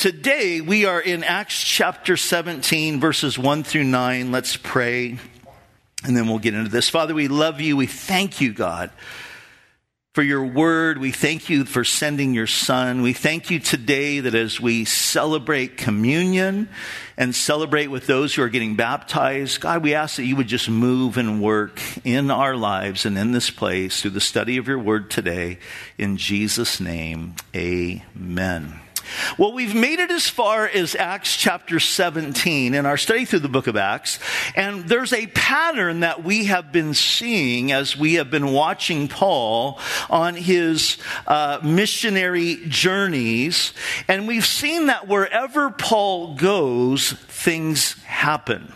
today we are in Acts chapter 17, verses 1 through 9. Let's pray, and then we'll get into this. Father, we love you. We thank you, God for your word. We thank you for sending your son. We thank you today that as we celebrate communion and celebrate with those who are getting baptized, God, we ask that you would just move and work in our lives and in this place through the study of your word today. In Jesus' name, amen. Well, we've made it as far as Acts chapter 17 in our study through the book of Acts. And there's a pattern that we have been seeing as we have been watching Paul on his uh, missionary journeys. And we've seen that wherever Paul goes, things happen.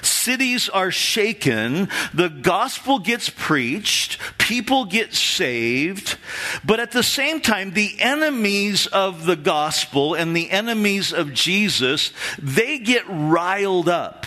Cities are shaken. The gospel gets preached. People get saved. But at the same time, the enemies of the gospel and the enemies of Jesus, they get riled up.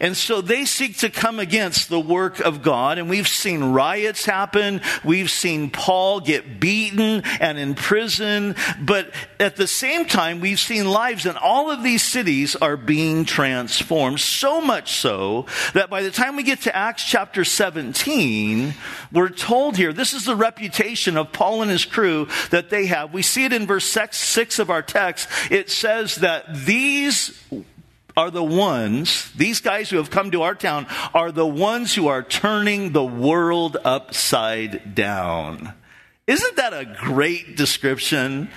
And so they seek to come against the work of God. And we've seen riots happen. We've seen Paul get beaten and in prison. But at the same time, we've seen lives in all of these cities are being transformed. So much so that by the time we get to Acts chapter 17, we're told here, this is the reputation of Paul and his crew that they have. We see it in verse 6 of our text. It says that these are the ones, these guys who have come to our town are the ones who are turning the world upside down. Isn't that a great description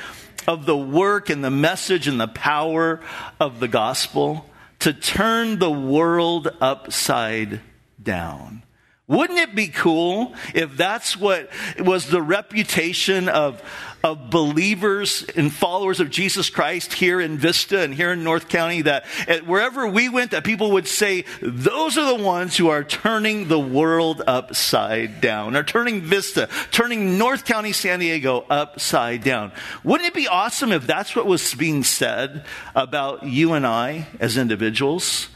of the work and the message and the power of the gospel? To turn the world upside down. Wouldn't it be cool if that's what was the reputation of, of believers and followers of Jesus Christ here in Vista and here in North County that wherever we went that people would say those are the ones who are turning the world upside down are turning Vista turning North County San Diego upside down. Wouldn't it be awesome if that's what was being said about you and I as individuals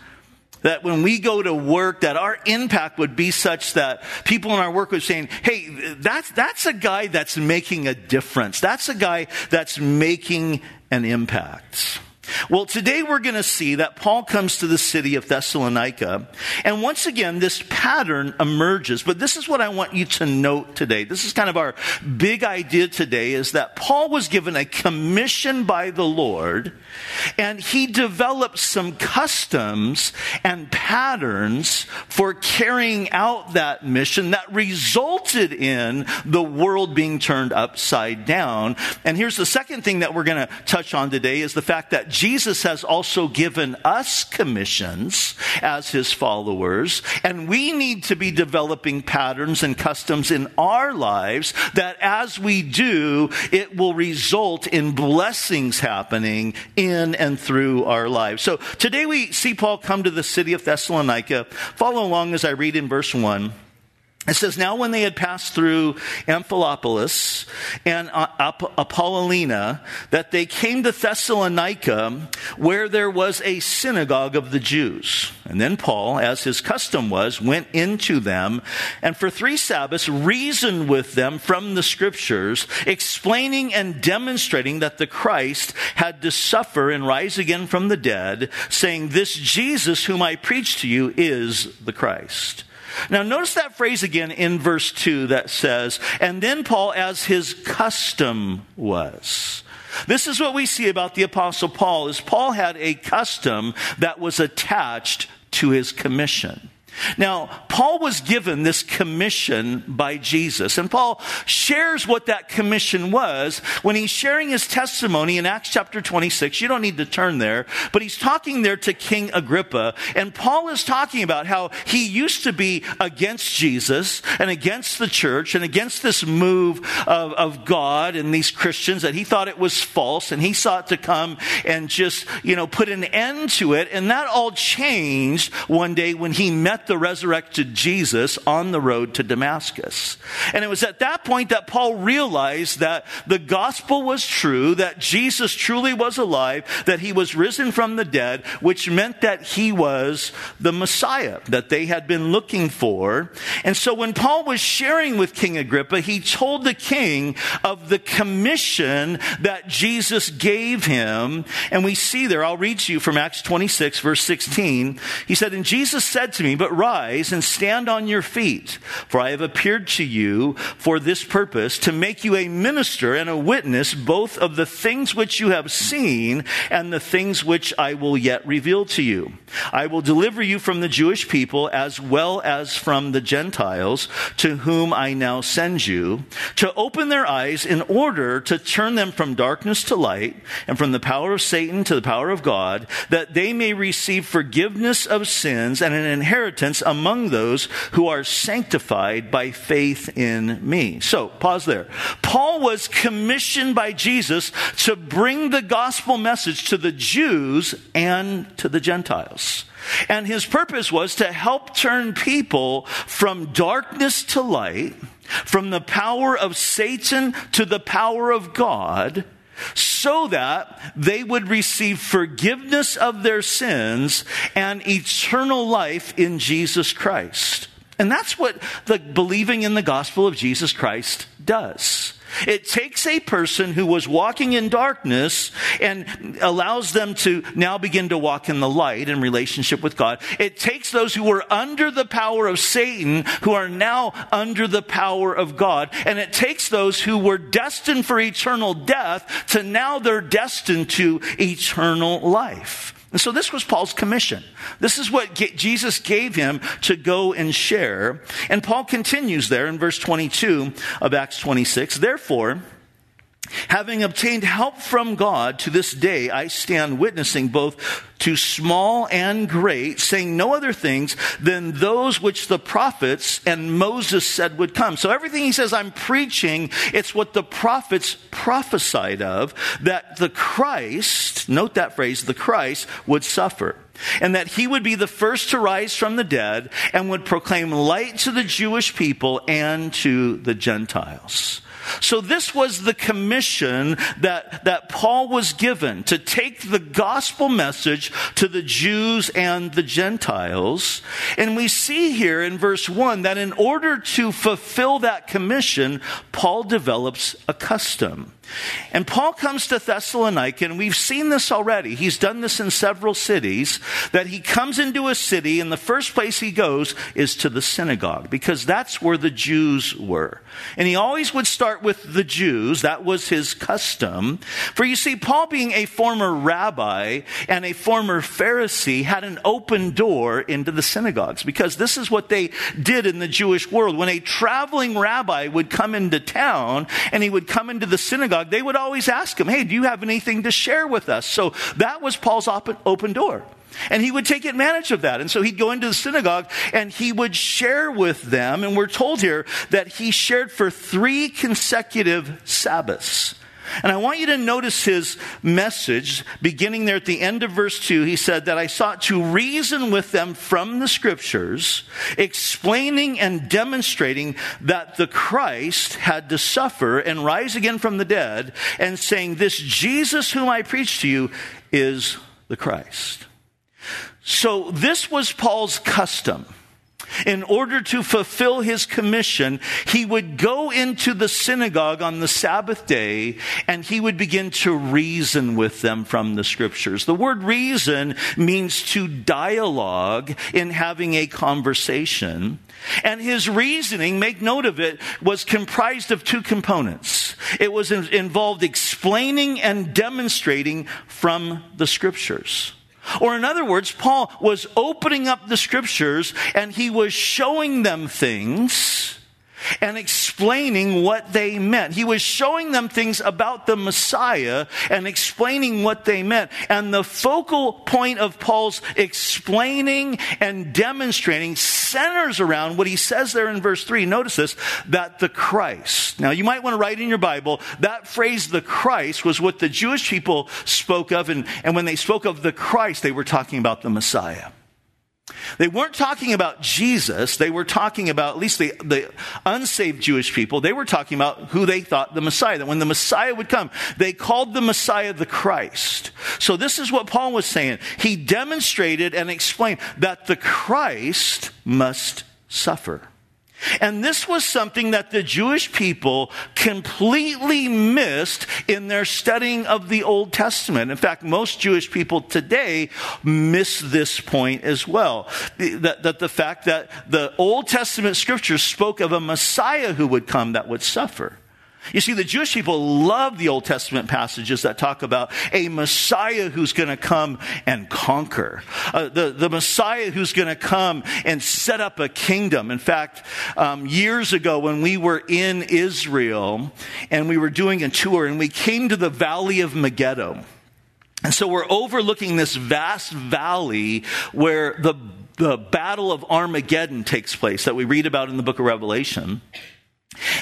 that when we go to work, that our impact would be such that people in our work would saying, hey, that's, that's a guy that's making a difference. That's a guy that's making an impact. Well, today we're going to see that Paul comes to the city of Thessalonica. And once again, this pattern emerges. But this is what I want you to note today. This is kind of our big idea today is that Paul was given a commission by the Lord and he developed some customs and patterns for carrying out that mission that resulted in the world being turned upside down. And here's the second thing that we're going to touch on today is the fact that Jesus has also given us commissions as his followers, and we need to be developing patterns and customs in our lives that as we do, it will result in blessings happening in and through our lives. So today we see Paul come to the city of Thessalonica. Follow along as I read in verse 1. It says, Now when they had passed through Amphipolis and uh, Apollonia, that they came to Thessalonica, where there was a synagogue of the Jews. And then Paul, as his custom was, went into them, and for three Sabbaths reasoned with them from the scriptures, explaining and demonstrating that the Christ had to suffer and rise again from the dead, saying, This Jesus whom I preach to you is the Christ. Now, notice that phrase again in verse 2 that says, and then Paul, as his custom was. This is what we see about the apostle Paul is Paul had a custom that was attached to his commission. Now, Paul was given this commission by Jesus, and Paul shares what that commission was when he's sharing his testimony in Acts chapter 26. You don't need to turn there, but he's talking there to King Agrippa, and Paul is talking about how he used to be against Jesus and against the church and against this move of, of God and these Christians that he thought it was false, and he sought to come and just, you know, put an end to it, and that all changed one day when he met met the resurrected Jesus on the road to Damascus. And it was at that point that Paul realized that the gospel was true, that Jesus truly was alive, that he was risen from the dead, which meant that he was the Messiah that they had been looking for. And so when Paul was sharing with King Agrippa, he told the king of the commission that Jesus gave him. And we see there, I'll read to you from Acts 26, verse 16. He said, And Jesus said to me, But rise and stand on your feet, for I have appeared to you for this purpose, to make you a minister and a witness both of the things which you have seen and the things which I will yet reveal to you. I will deliver you from the Jewish people as well as from the Gentiles, to whom I now send you, to open their eyes in order to turn them from darkness to light and from the power of Satan to the power of God, that they may receive forgiveness of sins and an inheritance among those who are sanctified by faith in me. So, pause there. Paul was commissioned by Jesus to bring the gospel message to the Jews and to the Gentiles. And his purpose was to help turn people from darkness to light, from the power of Satan to the power of God, so that they would receive forgiveness of their sins and eternal life in Jesus Christ. And that's what the believing in the gospel of Jesus Christ does. It takes a person who was walking in darkness and allows them to now begin to walk in the light in relationship with God. It takes those who were under the power of Satan who are now under the power of God. And it takes those who were destined for eternal death to now they're destined to eternal life. And so this was Paul's commission. This is what Jesus gave him to go and share. And Paul continues there in verse 22 of Acts 26. Therefore, Having obtained help from God to this day, I stand witnessing both to small and great, saying no other things than those which the prophets and Moses said would come. So everything he says I'm preaching, it's what the prophets prophesied of, that the Christ, note that phrase, the Christ would suffer and that he would be the first to rise from the dead and would proclaim light to the Jewish people and to the Gentiles. So this was the commission that, that Paul was given to take the gospel message to the Jews and the Gentiles. And we see here in verse one that in order to fulfill that commission, Paul develops a custom. And Paul comes to Thessalonica, and we've seen this already. He's done this in several cities, that he comes into a city, and the first place he goes is to the synagogue, because that's where the Jews were. And he always would start with the Jews. That was his custom. For you see, Paul being a former rabbi and a former Pharisee had an open door into the synagogues, because this is what they did in the Jewish world. When a traveling rabbi would come into town, and he would come into the synagogue, synagogue, they would always ask him, Hey, do you have anything to share with us? So that was Paul's open door. And he would take advantage of that. And so he'd go into the synagogue and he would share with them. And we're told here that he shared for three consecutive Sabbaths. And I want you to notice his message beginning there at the end of verse 2. He said that I sought to reason with them from the scriptures, explaining and demonstrating that the Christ had to suffer and rise again from the dead, and saying, This Jesus whom I preach to you is the Christ. So this was Paul's custom in order to fulfill his commission, he would go into the synagogue on the Sabbath day and he would begin to reason with them from the scriptures. The word reason means to dialogue in having a conversation. And his reasoning, make note of it, was comprised of two components. It was involved explaining and demonstrating from the scriptures. Or, in other words, Paul was opening up the scriptures and he was showing them things and explaining what they meant. He was showing them things about the Messiah and explaining what they meant. And the focal point of Paul's explaining and demonstrating centers around what he says there in verse 3. Notice this that the Christ. Now, you might want to write in your Bible that phrase, the Christ, was what the Jewish people spoke of. And, and when they spoke of the Christ, they were talking about the Messiah. They weren't talking about Jesus. They were talking about, at least the, the unsaved Jewish people, they were talking about who they thought the Messiah, that when the Messiah would come, they called the Messiah the Christ. So this is what Paul was saying. He demonstrated and explained that the Christ must suffer. And this was something that the Jewish people completely missed in their studying of the Old Testament. In fact, most Jewish people today miss this point as well. That, that the fact that the Old Testament scriptures spoke of a Messiah who would come that would suffer. You see, the Jewish people love the Old Testament passages that talk about a Messiah who's going to come and conquer. Uh, the, the Messiah who's going to come and set up a kingdom. In fact, um, years ago when we were in Israel and we were doing a tour and we came to the Valley of Megiddo. And so we're overlooking this vast valley where the, the Battle of Armageddon takes place that we read about in the book of Revelation.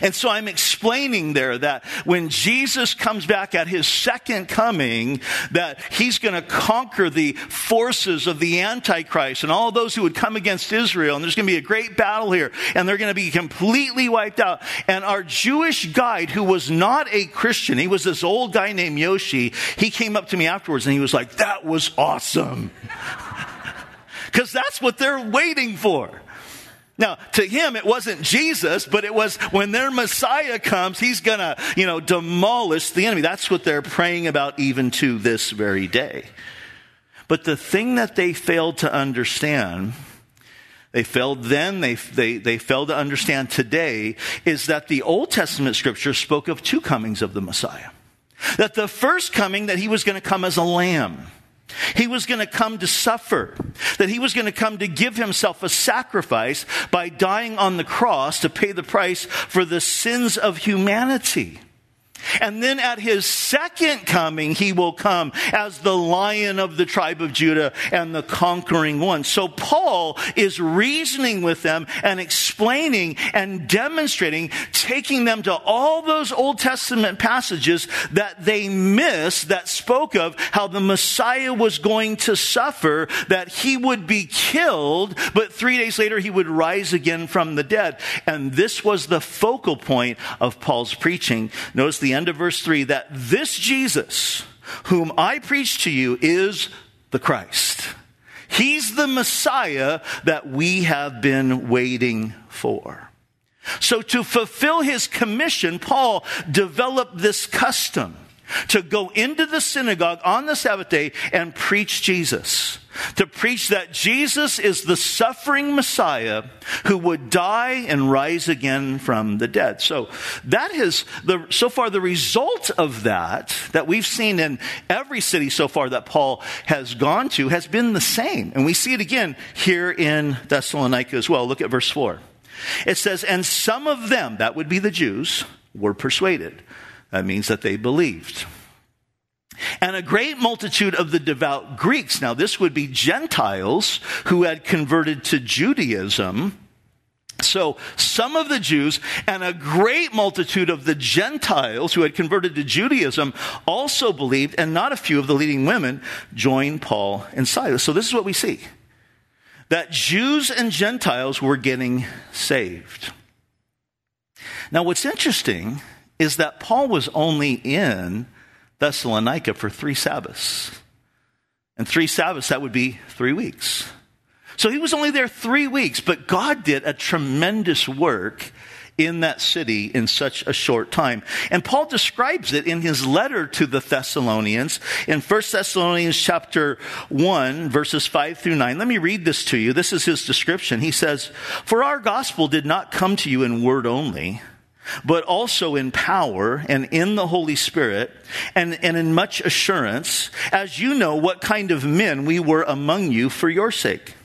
And so I'm explaining there that when Jesus comes back at his second coming, that he's going to conquer the forces of the Antichrist and all those who would come against Israel. And there's going to be a great battle here. And they're going to be completely wiped out. And our Jewish guide, who was not a Christian, he was this old guy named Yoshi, he came up to me afterwards and he was like, that was awesome. Because that's what they're waiting for. Now, to him, it wasn't Jesus, but it was when their Messiah comes, he's gonna, you know, demolish the enemy. That's what they're praying about even to this very day. But the thing that they failed to understand, they failed then, they, they, they failed to understand today, is that the Old Testament scripture spoke of two comings of the Messiah. That the first coming, that he was gonna come as a lamb. He was going to come to suffer, that he was going to come to give himself a sacrifice by dying on the cross to pay the price for the sins of humanity. And then at his second coming, he will come as the lion of the tribe of Judah and the conquering one. So Paul is reasoning with them and explaining and demonstrating, taking them to all those Old Testament passages that they missed that spoke of how the Messiah was going to suffer, that he would be killed, but three days later he would rise again from the dead. And this was the focal point of Paul's preaching. Notice the the end of verse 3 that this Jesus, whom I preach to you, is the Christ. He's the Messiah that we have been waiting for. So, to fulfill his commission, Paul developed this custom to go into the synagogue on the Sabbath day and preach Jesus. To preach that Jesus is the suffering Messiah who would die and rise again from the dead. So that is the, so far the result of that, that we've seen in every city so far that Paul has gone to has been the same. And we see it again here in Thessalonica as well. Look at verse 4. It says, and some of them, that would be the Jews, were persuaded. That means that they believed. And a great multitude of the devout Greeks, now this would be Gentiles who had converted to Judaism. So some of the Jews and a great multitude of the Gentiles who had converted to Judaism also believed, and not a few of the leading women joined Paul and Silas. So this is what we see that Jews and Gentiles were getting saved. Now, what's interesting is that Paul was only in Thessalonica for three Sabbaths. And three Sabbaths, that would be three weeks. So he was only there three weeks, but God did a tremendous work in that city in such a short time. And Paul describes it in his letter to the Thessalonians in 1 Thessalonians chapter 1 verses 5 through 9. Let me read this to you. This is his description. He says, For our gospel did not come to you in word only, but also in power and in the Holy Spirit and, and in much assurance, as you know what kind of men we were among you for your sake.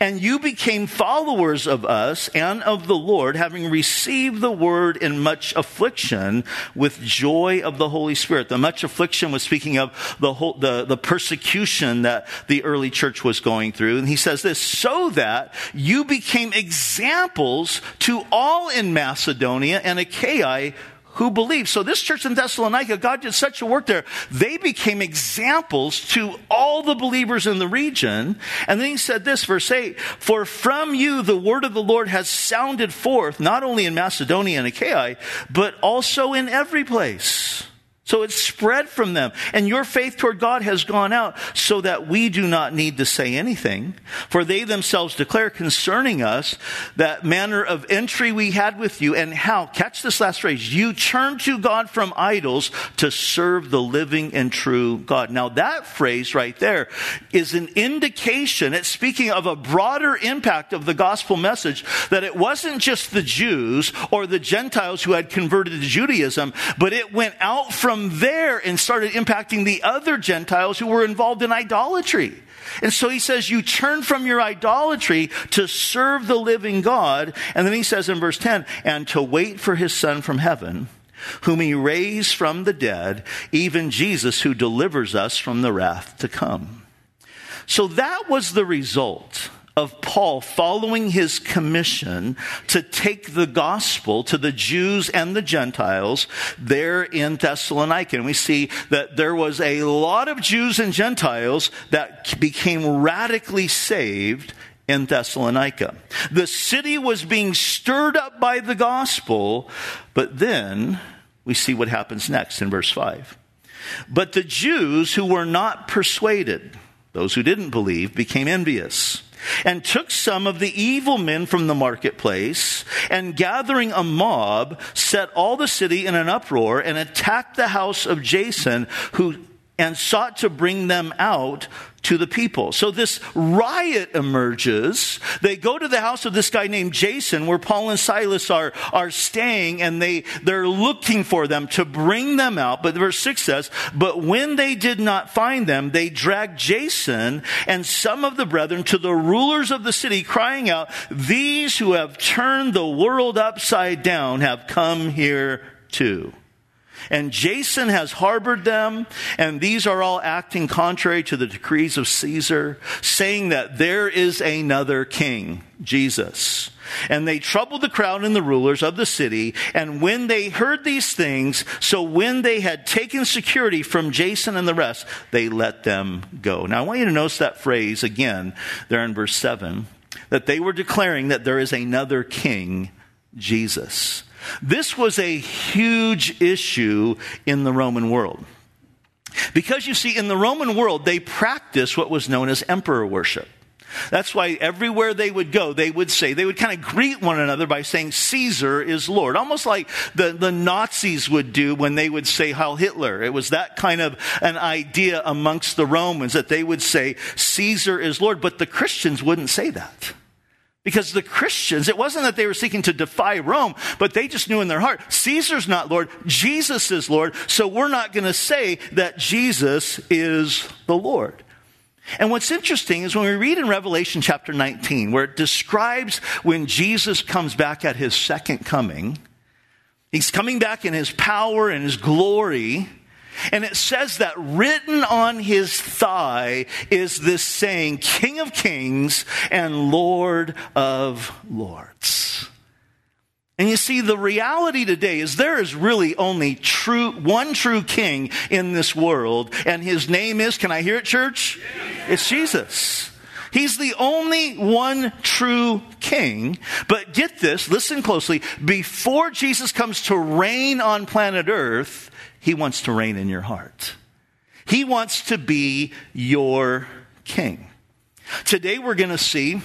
And you became followers of us and of the Lord, having received the word in much affliction with joy of the Holy Spirit. The much affliction was speaking of the, whole, the, the persecution that the early church was going through. And he says this, so that you became examples to all in Macedonia and Achaia who believed. So this church in Thessalonica, God did such a work there. They became examples to all the believers in the region. And then he said this, verse 8, For from you the word of the Lord has sounded forth, not only in Macedonia and Achaia, but also in every place. So it's spread from them. And your faith toward God has gone out so that we do not need to say anything. For they themselves declare concerning us that manner of entry we had with you and how, catch this last phrase, you turned to God from idols to serve the living and true God. Now that phrase right there is an indication, it's speaking of a broader impact of the gospel message that it wasn't just the Jews or the Gentiles who had converted to Judaism, but it went out from from there and started impacting the other Gentiles who were involved in idolatry. And so he says, You turn from your idolatry to serve the living God. And then he says in verse 10, and to wait for his son from heaven, whom he raised from the dead, even Jesus who delivers us from the wrath to come. So that was the result of Paul following his commission to take the gospel to the Jews and the Gentiles there in Thessalonica. And we see that there was a lot of Jews and Gentiles that became radically saved in Thessalonica. The city was being stirred up by the gospel, but then we see what happens next in verse 5. But the Jews who were not persuaded, those who didn't believe, became envious and took some of the evil men from the marketplace and gathering a mob set all the city in an uproar and attacked the house of Jason who and sought to bring them out to the people. So this riot emerges. They go to the house of this guy named Jason where Paul and Silas are, are staying and they, they're looking for them to bring them out. But verse 6 says, But when they did not find them, they dragged Jason and some of the brethren to the rulers of the city crying out, These who have turned the world upside down have come here too. And Jason has harbored them, and these are all acting contrary to the decrees of Caesar, saying that there is another king, Jesus. And they troubled the crowd and the rulers of the city. And when they heard these things, so when they had taken security from Jason and the rest, they let them go. Now I want you to notice that phrase again there in verse 7 that they were declaring that there is another king, Jesus. This was a huge issue in the Roman world. Because you see, in the Roman world, they practiced what was known as emperor worship. That's why everywhere they would go, they would say, they would kind of greet one another by saying, Caesar is Lord. Almost like the, the Nazis would do when they would say Heil Hitler. It was that kind of an idea amongst the Romans that they would say, Caesar is Lord. But the Christians wouldn't say that. Because the Christians, it wasn't that they were seeking to defy Rome, but they just knew in their heart, Caesar's not Lord, Jesus is Lord, so we're not going to say that Jesus is the Lord. And what's interesting is when we read in Revelation chapter 19, where it describes when Jesus comes back at his second coming, he's coming back in his power and his glory. And it says that written on his thigh is this saying, King of Kings and Lord of Lords. And you see, the reality today is there is really only true, one true king in this world, and his name is, can I hear it, church? It's Jesus. He's the only one true king. But get this, listen closely. Before Jesus comes to reign on planet earth, he wants to reign in your heart. He wants to be your king. Today we're going to see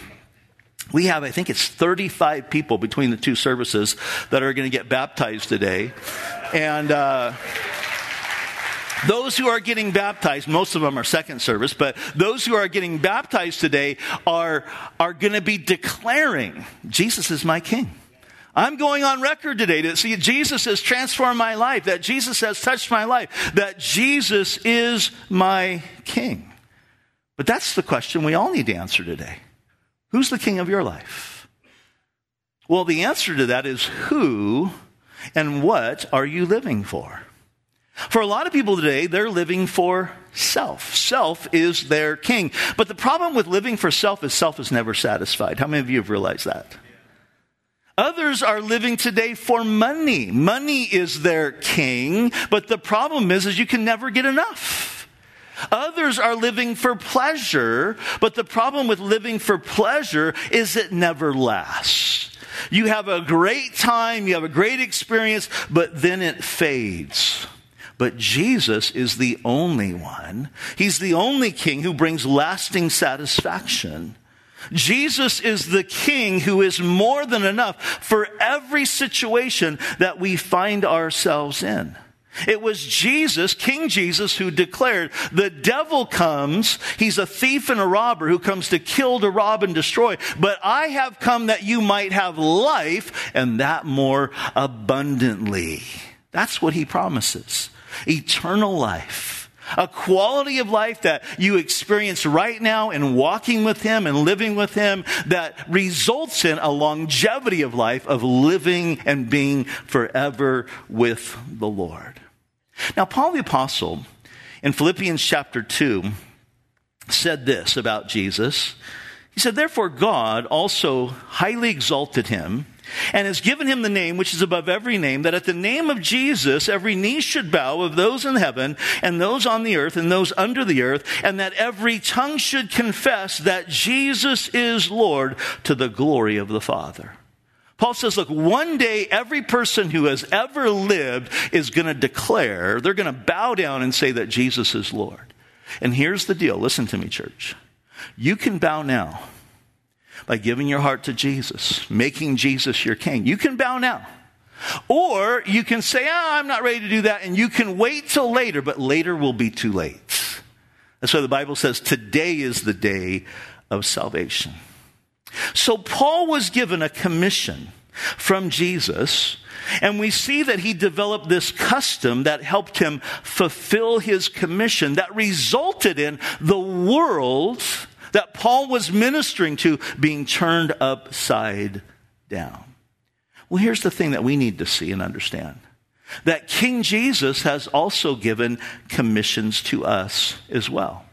we have, I think it's 35 people between the two services that are going to get baptized today. And, uh, those who are getting baptized, most of them are second service, but those who are getting baptized today are, are going to be declaring, Jesus is my king. I'm going on record today to see Jesus has transformed my life, that Jesus has touched my life, that Jesus is my king. But that's the question we all need to answer today. Who's the king of your life? Well, the answer to that is who and what are you living for? For a lot of people today, they're living for self. Self is their king. But the problem with living for self is self is never satisfied. How many of you have realized that? Others are living today for money. Money is their king, but the problem is, is you can never get enough. Others are living for pleasure, but the problem with living for pleasure is it never lasts. You have a great time, you have a great experience, but then it fades. But Jesus is the only one. He's the only king who brings lasting satisfaction. Jesus is the king who is more than enough for every situation that we find ourselves in. It was Jesus, King Jesus, who declared, the devil comes, he's a thief and a robber who comes to kill, to rob, and destroy. But I have come that you might have life and that more abundantly. That's what he promises. Eternal life. A quality of life that you experience right now in walking with Him and living with Him that results in a longevity of life of living and being forever with the Lord. Now, Paul the Apostle in Philippians chapter 2 said this about Jesus. He said, Therefore, God also highly exalted him and has given him the name which is above every name, that at the name of Jesus every knee should bow of those in heaven and those on the earth and those under the earth, and that every tongue should confess that Jesus is Lord to the glory of the Father. Paul says, look, one day every person who has ever lived is going to declare, they're going to bow down and say that Jesus is Lord. And here's the deal listen to me, church. You can bow now by giving your heart to Jesus, making Jesus your king. You can bow now. Or you can say, oh, I'm not ready to do that, and you can wait till later, but later will be too late. That's why the Bible says today is the day of salvation. So Paul was given a commission from Jesus, and we see that he developed this custom that helped him fulfill his commission that resulted in the world that Paul was ministering to being turned upside down. Well, here's the thing that we need to see and understand that King Jesus has also given commissions to us as well.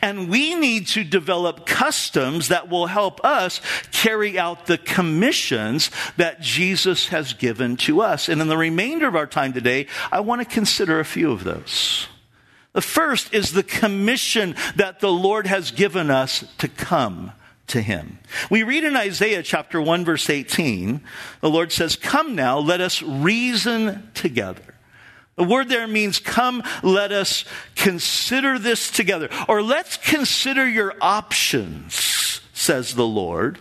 And we need to develop customs that will help us carry out the commissions that Jesus has given to us. And in the remainder of our time today, I want to consider a few of those. The first is the commission that the Lord has given us to come to him. We read in Isaiah chapter 1 verse 18, the Lord says, Come now, let us reason together. The word there means come, let us consider this together. Or let's consider your options, says the Lord.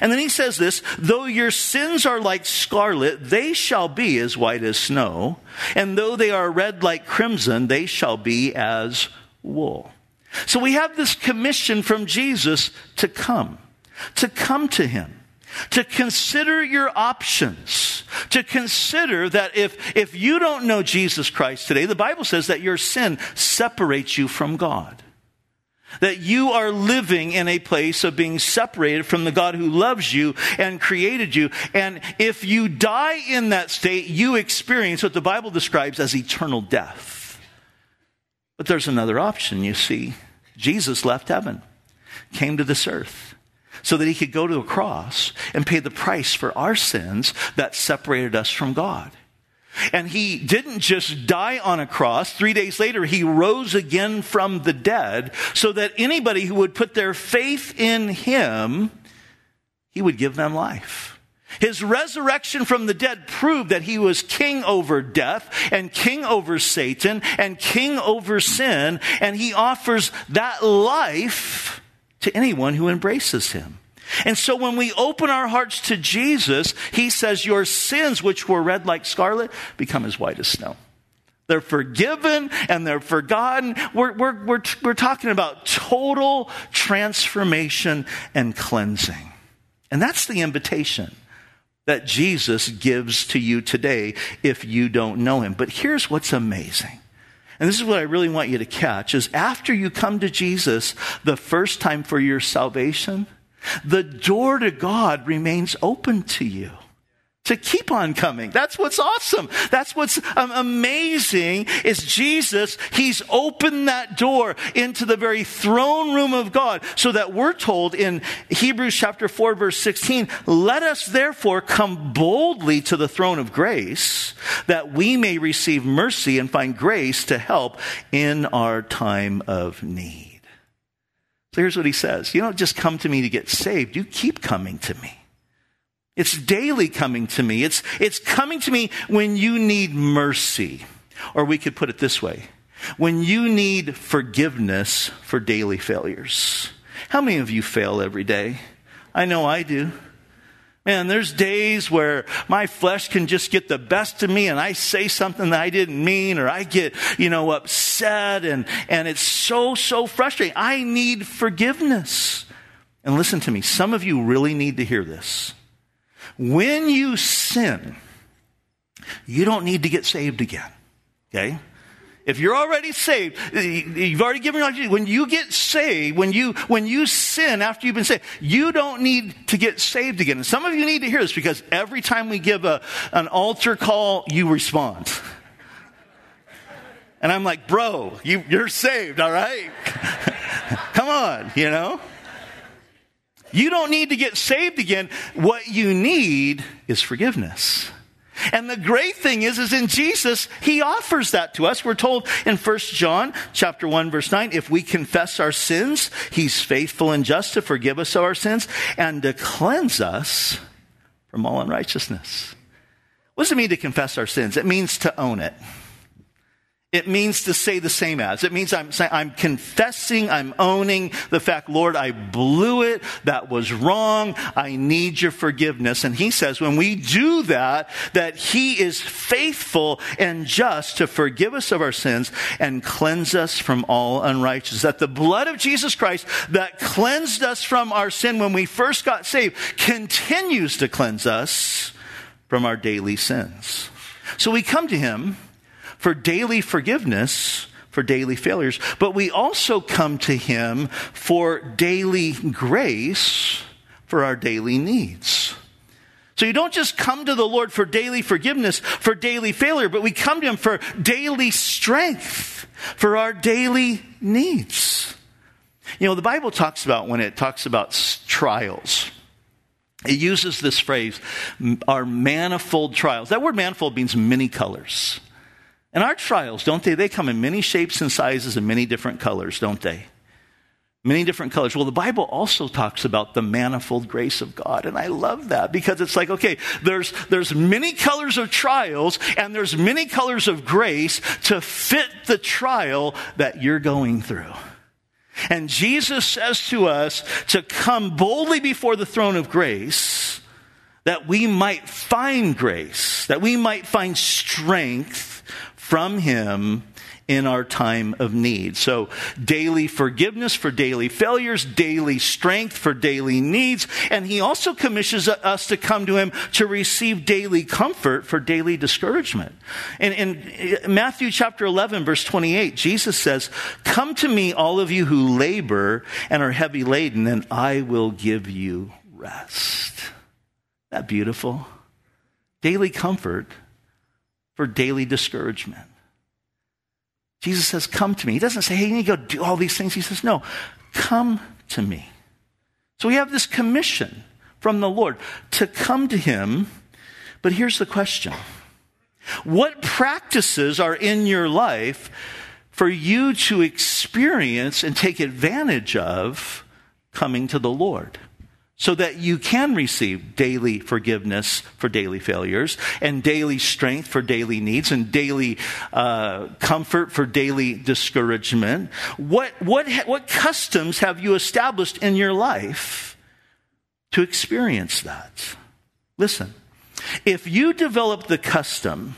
And then he says this, though your sins are like scarlet, they shall be as white as snow. And though they are red like crimson, they shall be as wool. So we have this commission from Jesus to come, to come to him, to consider your options, to consider that if, if you don't know Jesus Christ today, the Bible says that your sin separates you from God. That you are living in a place of being separated from the God who loves you and created you. And if you die in that state, you experience what the Bible describes as eternal death. But there's another option, you see. Jesus left heaven, came to this earth so that he could go to a cross and pay the price for our sins that separated us from God. And he didn't just die on a cross. Three days later, he rose again from the dead so that anybody who would put their faith in him, he would give them life. His resurrection from the dead proved that he was king over death and king over Satan and king over sin. And he offers that life to anyone who embraces him. And so when we open our hearts to Jesus, he says, Your sins, which were red like scarlet, become as white as snow. They're forgiven and they're forgotten. We're, we're, we're, we're talking about total transformation and cleansing. And that's the invitation that Jesus gives to you today if you don't know him. But here's what's amazing. And this is what I really want you to catch is after you come to Jesus the first time for your salvation, the door to God remains open to you. to keep on coming. That's what's awesome. That's what's um, amazing is Jesus, he's opened that door into the very throne room of God so that we're told in Hebrews chapter 4 verse 16, let us therefore come boldly to the throne of grace that we may receive mercy and find grace to help in our time of need. So here's what he says. You don't just come to me to get saved. You keep coming to me. It's daily coming to me. It's, it's coming to me when you need mercy. Or we could put it this way. When you need forgiveness for daily failures. How many of you fail every day? I know I do. Man, there's days where my flesh can just get the best of me and I say something that I didn't mean or I get, you know, upset and, and it's so, so frustrating. I need forgiveness. And listen to me, some of you really need to hear this. When you sin, you don't need to get saved again. Okay? If you're already saved, you've already given your life. When you get saved, when you when you sin after you've been saved, you don't need to get saved again. And some of you need to hear this because every time we give a, an altar call, you respond. And I'm like, bro, you, you're saved, all right? Come on, you know? You don't need to get saved again. What you need is forgiveness. And the great thing is, is in Jesus, He offers that to us. We're told in 1 John chapter 1 verse 9, if we confess our sins, He's faithful and just to forgive us of our sins and to cleanse us from all unrighteousness. What does it mean to confess our sins? It means to own it. It means to say the same as. It means I'm saying, I'm confessing, I'm owning the fact, Lord, I blew it. That was wrong. I need your forgiveness. And he says, when we do that, that he is faithful and just to forgive us of our sins and cleanse us from all unrighteousness. That the blood of Jesus Christ that cleansed us from our sin when we first got saved continues to cleanse us from our daily sins. So we come to him for daily forgiveness for daily failures, but we also come to Him for daily grace for our daily needs. So you don't just come to the Lord for daily forgiveness, for daily failure, but we come to Him for daily strength, for our daily needs. You know, the Bible talks about when it talks about trials, it uses this phrase, our manifold trials. That word manifold means many colors. And our trials, don't they? They come in many shapes and sizes and many different colors, don't they? Many different colors. Well, the Bible also talks about the manifold grace of God. And I love that because it's like, okay, there's, there's many colors of trials and there's many colors of grace to fit the trial that you're going through. And Jesus says to us to come boldly before the throne of grace that we might find grace, that we might find strength from Him in our time of need. So, daily forgiveness for daily failures, daily strength for daily needs, and He also commissions us to come to Him to receive daily comfort for daily discouragement. And in uh, Matthew chapter 11, verse 28, Jesus says, Come to me, all of you who labor and are heavy laden, and I will give you rest. Isn't that beautiful? Daily comfort for daily discouragement. Jesus says, Come to me. He doesn't say, Hey, you need to go do all these things. He says, No, come to me. So we have this commission from the Lord to come to him. But here's the question What practices are in your life for you to experience and take advantage of coming to the Lord? So that you can receive daily forgiveness for daily failures and daily strength for daily needs and daily uh, comfort for daily discouragement. What, what, what customs have you established in your life to experience that? Listen, if you develop the custom,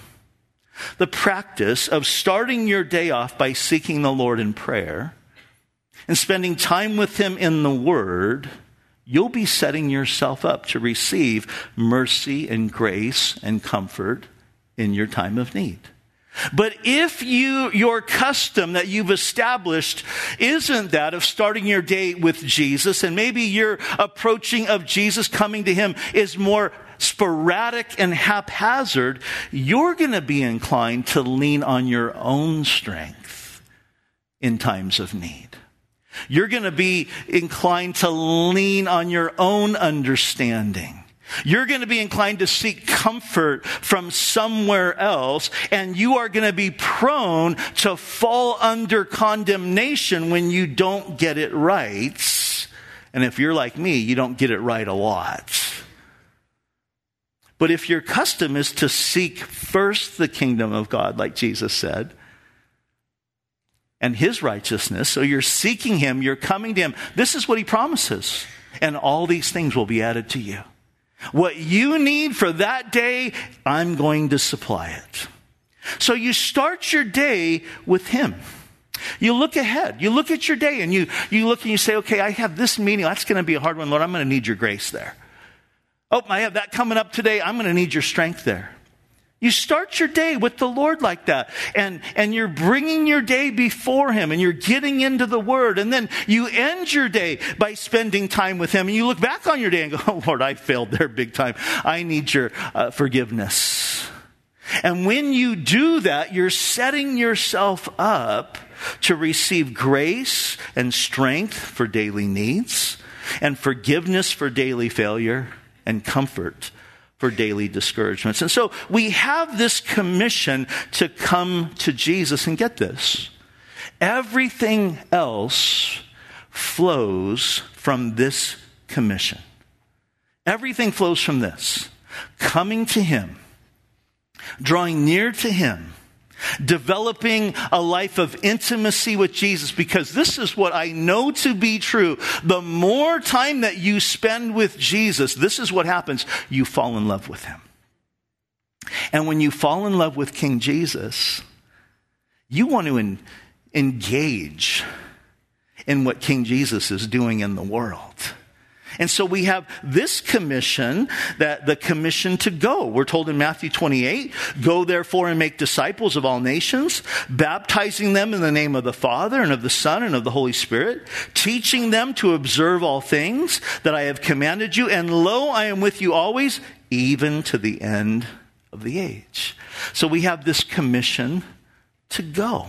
the practice of starting your day off by seeking the Lord in prayer and spending time with Him in the Word, you'll be setting yourself up to receive mercy and grace and comfort in your time of need. But if you, your custom that you've established isn't that of starting your day with Jesus, and maybe your approaching of Jesus coming to Him is more sporadic and haphazard, you're going to be inclined to lean on your own strength in times of need. You're going to be inclined to lean on your own understanding. You're going to be inclined to seek comfort from somewhere else, and you are going to be prone to fall under condemnation when you don't get it right. And if you're like me, you don't get it right a lot. But if your custom is to seek first the kingdom of God, like Jesus said, and his righteousness, so you're seeking him, you're coming to him, this is what he promises. And all these things will be added to you. What you need for that day, I'm going to supply it. So you start your day with Him. You look ahead. You look at your day and you, you look and you say, okay, I have this meeting. That's going to be a hard one. Lord, I'm going to need your grace there. Oh, I have that coming up today. I'm going to need your strength there. You start your day with the Lord like that. And, and you're bringing your day before Him and you're getting into the Word. And then you end your day by spending time with Him. And you look back on your day and go, Oh Lord, I failed there big time. I need your uh, forgiveness. And when you do that, you're setting yourself up to receive grace and strength for daily needs and forgiveness for daily failure and comfort for daily discouragements. And so we have this commission to come to Jesus and get this. Everything else flows from this commission. Everything flows from this. Coming to Him, drawing near to Him, developing a life of intimacy with Jesus because this is what I know to be true. The more time that you spend with Jesus, this is what happens. You fall in love with him. And when you fall in love with King Jesus, you want to en- engage in what King Jesus is doing in the world. And so we have this commission, that the commission to go. We're told in Matthew 28, go therefore and make disciples of all nations, baptizing them in the name of the Father and of the Son and of the Holy Spirit, teaching them to observe all things that I have commanded you. And lo, I am with you always, even to the end of the age. So we have this commission to go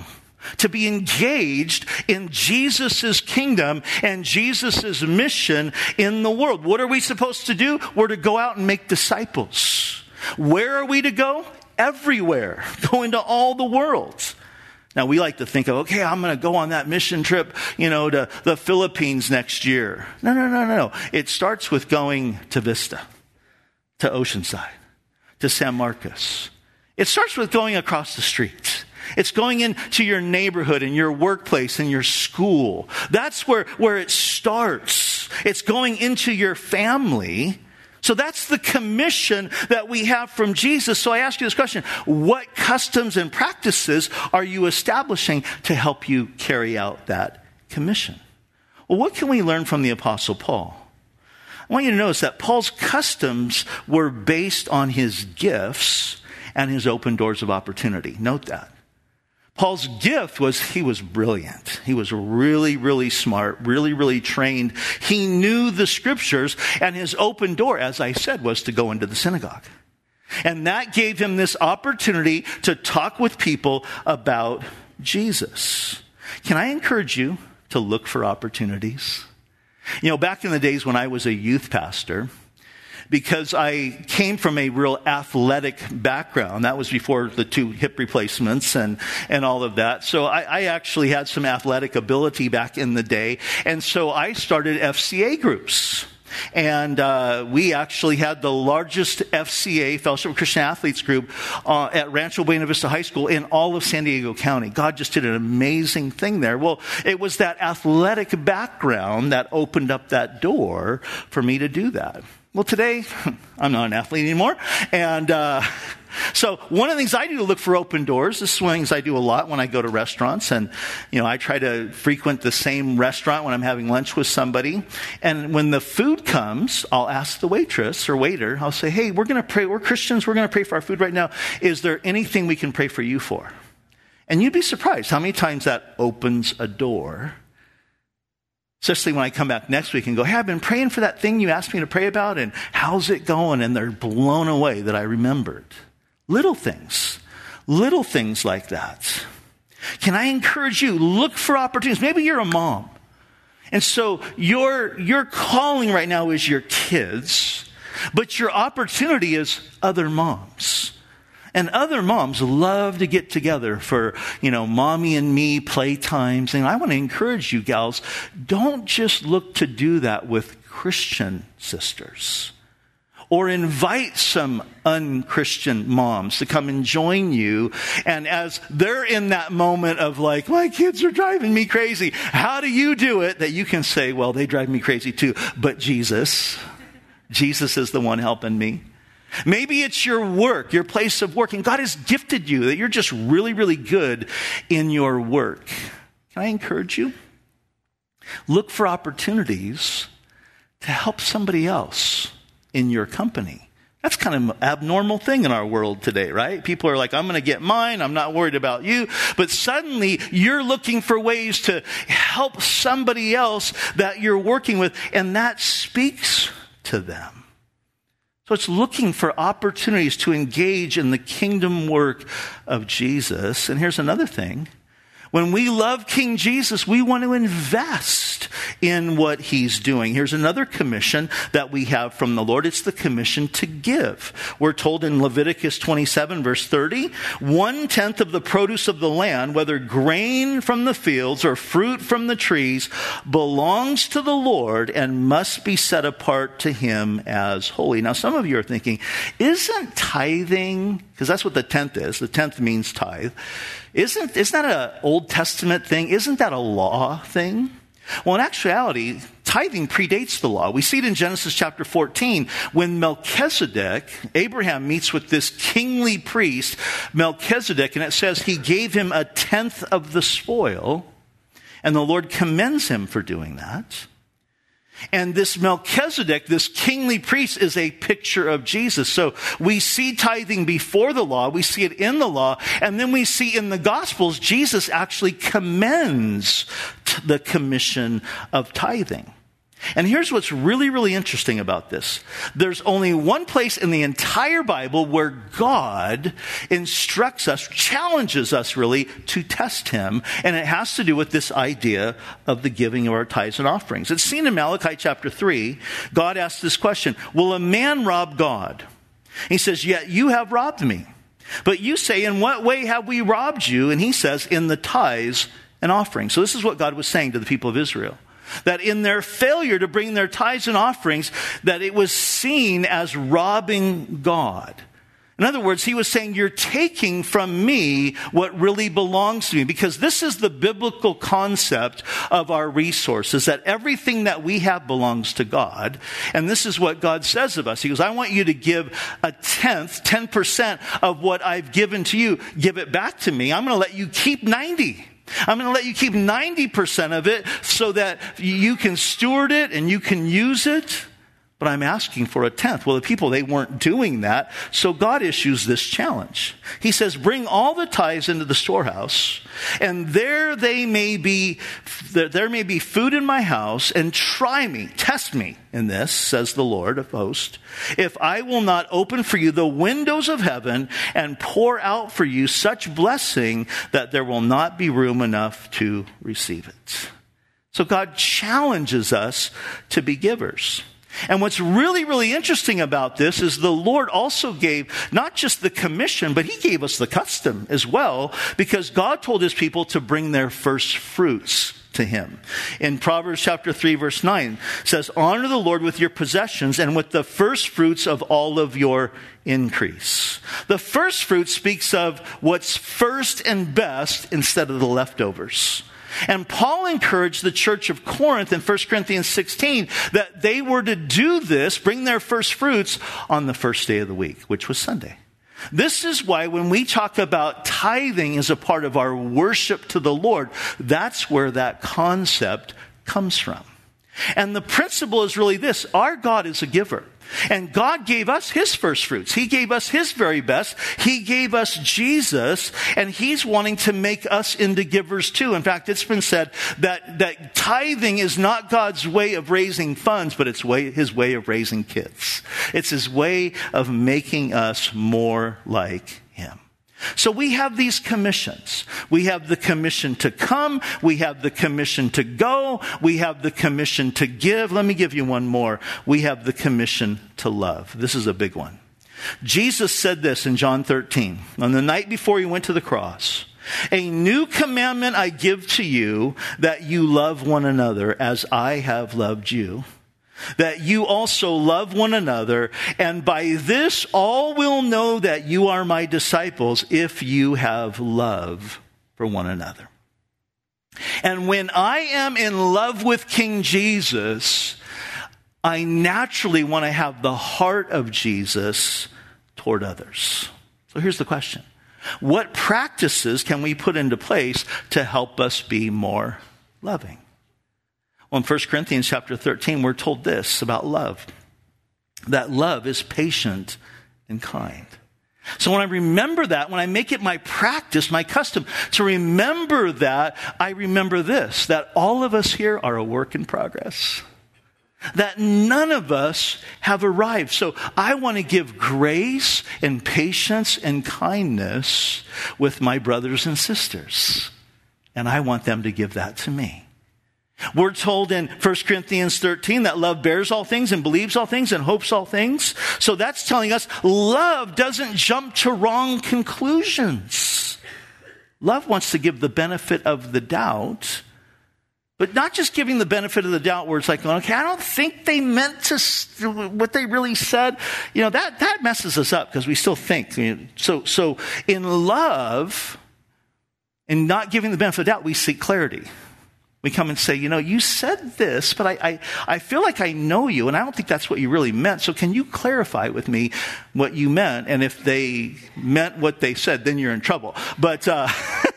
to be engaged in Jesus' kingdom and Jesus' mission in the world. What are we supposed to do? We're to go out and make disciples. Where are we to go? Everywhere. Go into all the world. Now we like to think of, okay, I'm going to go on that mission trip, you know, to the Philippines next year. No, no, no, no. No. It starts with going to Vista, to Oceanside, to San Marcos. It starts with going across the street. It's going into your neighborhood and your workplace and your school. That's where, where it starts. It's going into your family. So that's the commission that we have from Jesus. So I ask you this question. What customs and practices are you establishing to help you carry out that commission? Well, what can we learn from the apostle Paul? I want you to notice that Paul's customs were based on his gifts and his open doors of opportunity. Note that. Paul's gift was he was brilliant. He was really, really smart, really, really trained. He knew the scriptures, and his open door, as I said, was to go into the synagogue. And that gave him this opportunity to talk with people about Jesus. Can I encourage you to look for opportunities? You know, back in the days when I was a youth pastor, because I came from a real athletic background. That was before the two hip replacements and, and all of that. So I, I actually had some athletic ability back in the day. And so I started FCA groups. And uh, we actually had the largest FCA, Fellowship of Christian Athletes group, uh, at Rancho Buena Vista High School in all of San Diego County. God just did an amazing thing there. Well, it was that athletic background that opened up that door for me to do that. Well, today, I'm not an athlete anymore. And uh, so one of the things I do to look for open doors, is things I do a lot when I go to restaurants. And, you know, I try to frequent the same restaurant when I'm having lunch with somebody. And when the food comes, I'll ask the waitress or waiter, I'll say, hey, we're going to pray. We're Christians. We're going to pray for our food right now. Is there anything we can pray for you for? And you'd be surprised how many times that opens a door Especially when I come back next week and go, hey, I've been praying for that thing you asked me to pray about, and how's it going? And they're blown away that I remembered. Little things, little things like that. Can I encourage you? Look for opportunities. Maybe you're a mom. And so your, your calling right now is your kids, but your opportunity is other moms. And other moms love to get together for, you know, mommy and me playtimes. And I want to encourage you, gals, don't just look to do that with Christian sisters. Or invite some unchristian moms to come and join you. And as they're in that moment of like, my kids are driving me crazy, how do you do it? That you can say, well, they drive me crazy too, but Jesus, Jesus is the one helping me. Maybe it's your work, your place of work, and God has gifted you that you're just really, really good in your work. Can I encourage you? Look for opportunities to help somebody else in your company. That's kind of an abnormal thing in our world today, right? People are like, I'm going to get mine. I'm not worried about you. But suddenly you're looking for ways to help somebody else that you're working with, and that speaks to them. So it's looking for opportunities to engage in the kingdom work of Jesus. And here's another thing when we love King Jesus, we want to invest in what he's doing. Here's another commission that we have from the Lord. It's the commission to give. We're told in Leviticus 27 verse 30, one tenth of the produce of the land, whether grain from the fields or fruit from the trees, belongs to the Lord and must be set apart to him as holy. Now, some of you are thinking, isn't tithing, because that's what the tenth is, the tenth means tithe. Isn't, isn't that an Old Testament thing? Isn't that a law thing? Well, in actuality, tithing predates the law. We see it in Genesis chapter 14 when Melchizedek, Abraham meets with this kingly priest, Melchizedek, and it says he gave him a tenth of the spoil, and the Lord commends him for doing that. And this Melchizedek, this kingly priest, is a picture of Jesus. So we see tithing before the law, we see it in the law, and then we see in the Gospels, Jesus actually commends the commission of tithing. And here's what's really, really interesting about this. There's only one place in the entire Bible where God instructs us, challenges us really to test Him, and it has to do with this idea of the giving of our tithes and offerings. It's seen in Malachi chapter 3. God asks this question Will a man rob God? He says, Yet you have robbed me. But you say, In what way have we robbed you? And he says, In the tithes and offerings. So this is what God was saying to the people of Israel that in their failure to bring their tithes and offerings that it was seen as robbing god. In other words he was saying you're taking from me what really belongs to me because this is the biblical concept of our resources that everything that we have belongs to god and this is what god says of us. He goes i want you to give a tenth 10% of what i've given to you. Give it back to me. I'm going to let you keep 90 I'm going to let you keep 90% of it so that you can steward it and you can use it. But I'm asking for a tenth. Well, the people, they weren't doing that. So God issues this challenge. He says, bring all the tithes into the storehouse and there they may be, there may be food in my house and try me, test me in this, says the Lord of hosts, if I will not open for you the windows of heaven and pour out for you such blessing that there will not be room enough to receive it. So God challenges us to be givers. And what's really, really interesting about this is the Lord also gave not just the commission, but He gave us the custom as well, because God told His people to bring their first fruits to him. In Proverbs chapter 3 verse 9 says, honor the Lord with your possessions and with the first fruits of all of your increase. The first fruit speaks of what's first and best instead of the leftovers. And Paul encouraged the church of Corinth in 1 Corinthians 16 that they were to do this, bring their first fruits on the first day of the week, which was Sunday. This is why when we talk about tithing as a part of our worship to the Lord, that's where that concept comes from. And the principle is really this our God is a giver. And God gave us His first fruits. He gave us His very best. He gave us Jesus, and He's wanting to make us into givers too. In fact, it's been said that, that tithing is not God's way of raising funds, but it's way, His way of raising kids. It's His way of making us more like. So we have these commissions. We have the commission to come. We have the commission to go. We have the commission to give. Let me give you one more. We have the commission to love. This is a big one. Jesus said this in John 13 on the night before he went to the cross. A new commandment I give to you that you love one another as I have loved you that you also love one another, and by this all will know that you are my disciples if you have love for one another. And when I am in love with King Jesus, I naturally want to have the heart of Jesus toward others. So here's the question What practices can we put into place to help us be more loving? In 1 Corinthians chapter 13, we're told this about love that love is patient and kind. So when I remember that, when I make it my practice, my custom to remember that, I remember this that all of us here are a work in progress. That none of us have arrived. So I want to give grace and patience and kindness with my brothers and sisters. And I want them to give that to me. We're told in 1 Corinthians 13 that love bears all things and believes all things and hopes all things. So that's telling us love doesn't jump to wrong conclusions. Love wants to give the benefit of the doubt, but not just giving the benefit of the doubt where it's like, okay, I don't think they meant to, what they really said. You know, that, that messes us up because we still think. So, so in love and not giving the benefit of the doubt, we seek clarity we come and say, you know, you said this, but I, I, I, feel like I know you, and I don't think that's what you really meant. So can you clarify with me what you meant? And if they meant what they said, then you're in trouble. But, uh,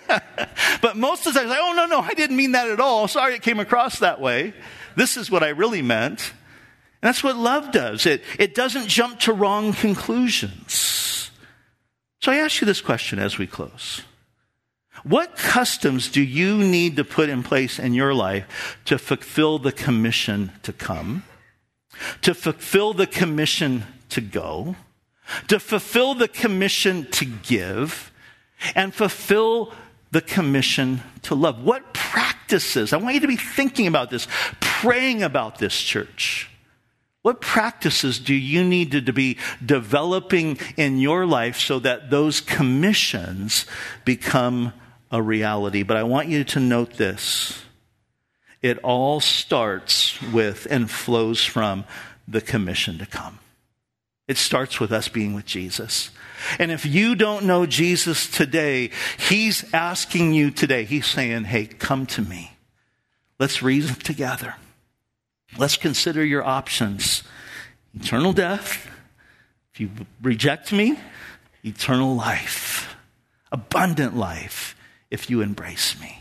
but most of the time, like, oh, no, no, I didn't mean that at all. Sorry it came across that way. This is what I really meant. And that's what love does. It, it doesn't jump to wrong conclusions. So I ask you this question as we close. What customs do you need to put in place in your life to fulfill the commission to come, to fulfill the commission to go, to fulfill the commission to give, and fulfill the commission to love? What practices? I want you to be thinking about this, praying about this, church. What practices do you need to, be developing in your life so that those commissions become a reality. But I want you to note this it all starts with and flows from the commission to come. It starts with us being with Jesus. And if you don't know Jesus today, He's asking you today, He's saying, Hey, come to me. Let's reason together. Let's consider your options eternal death. If you reject me, eternal life, abundant life if you embrace me.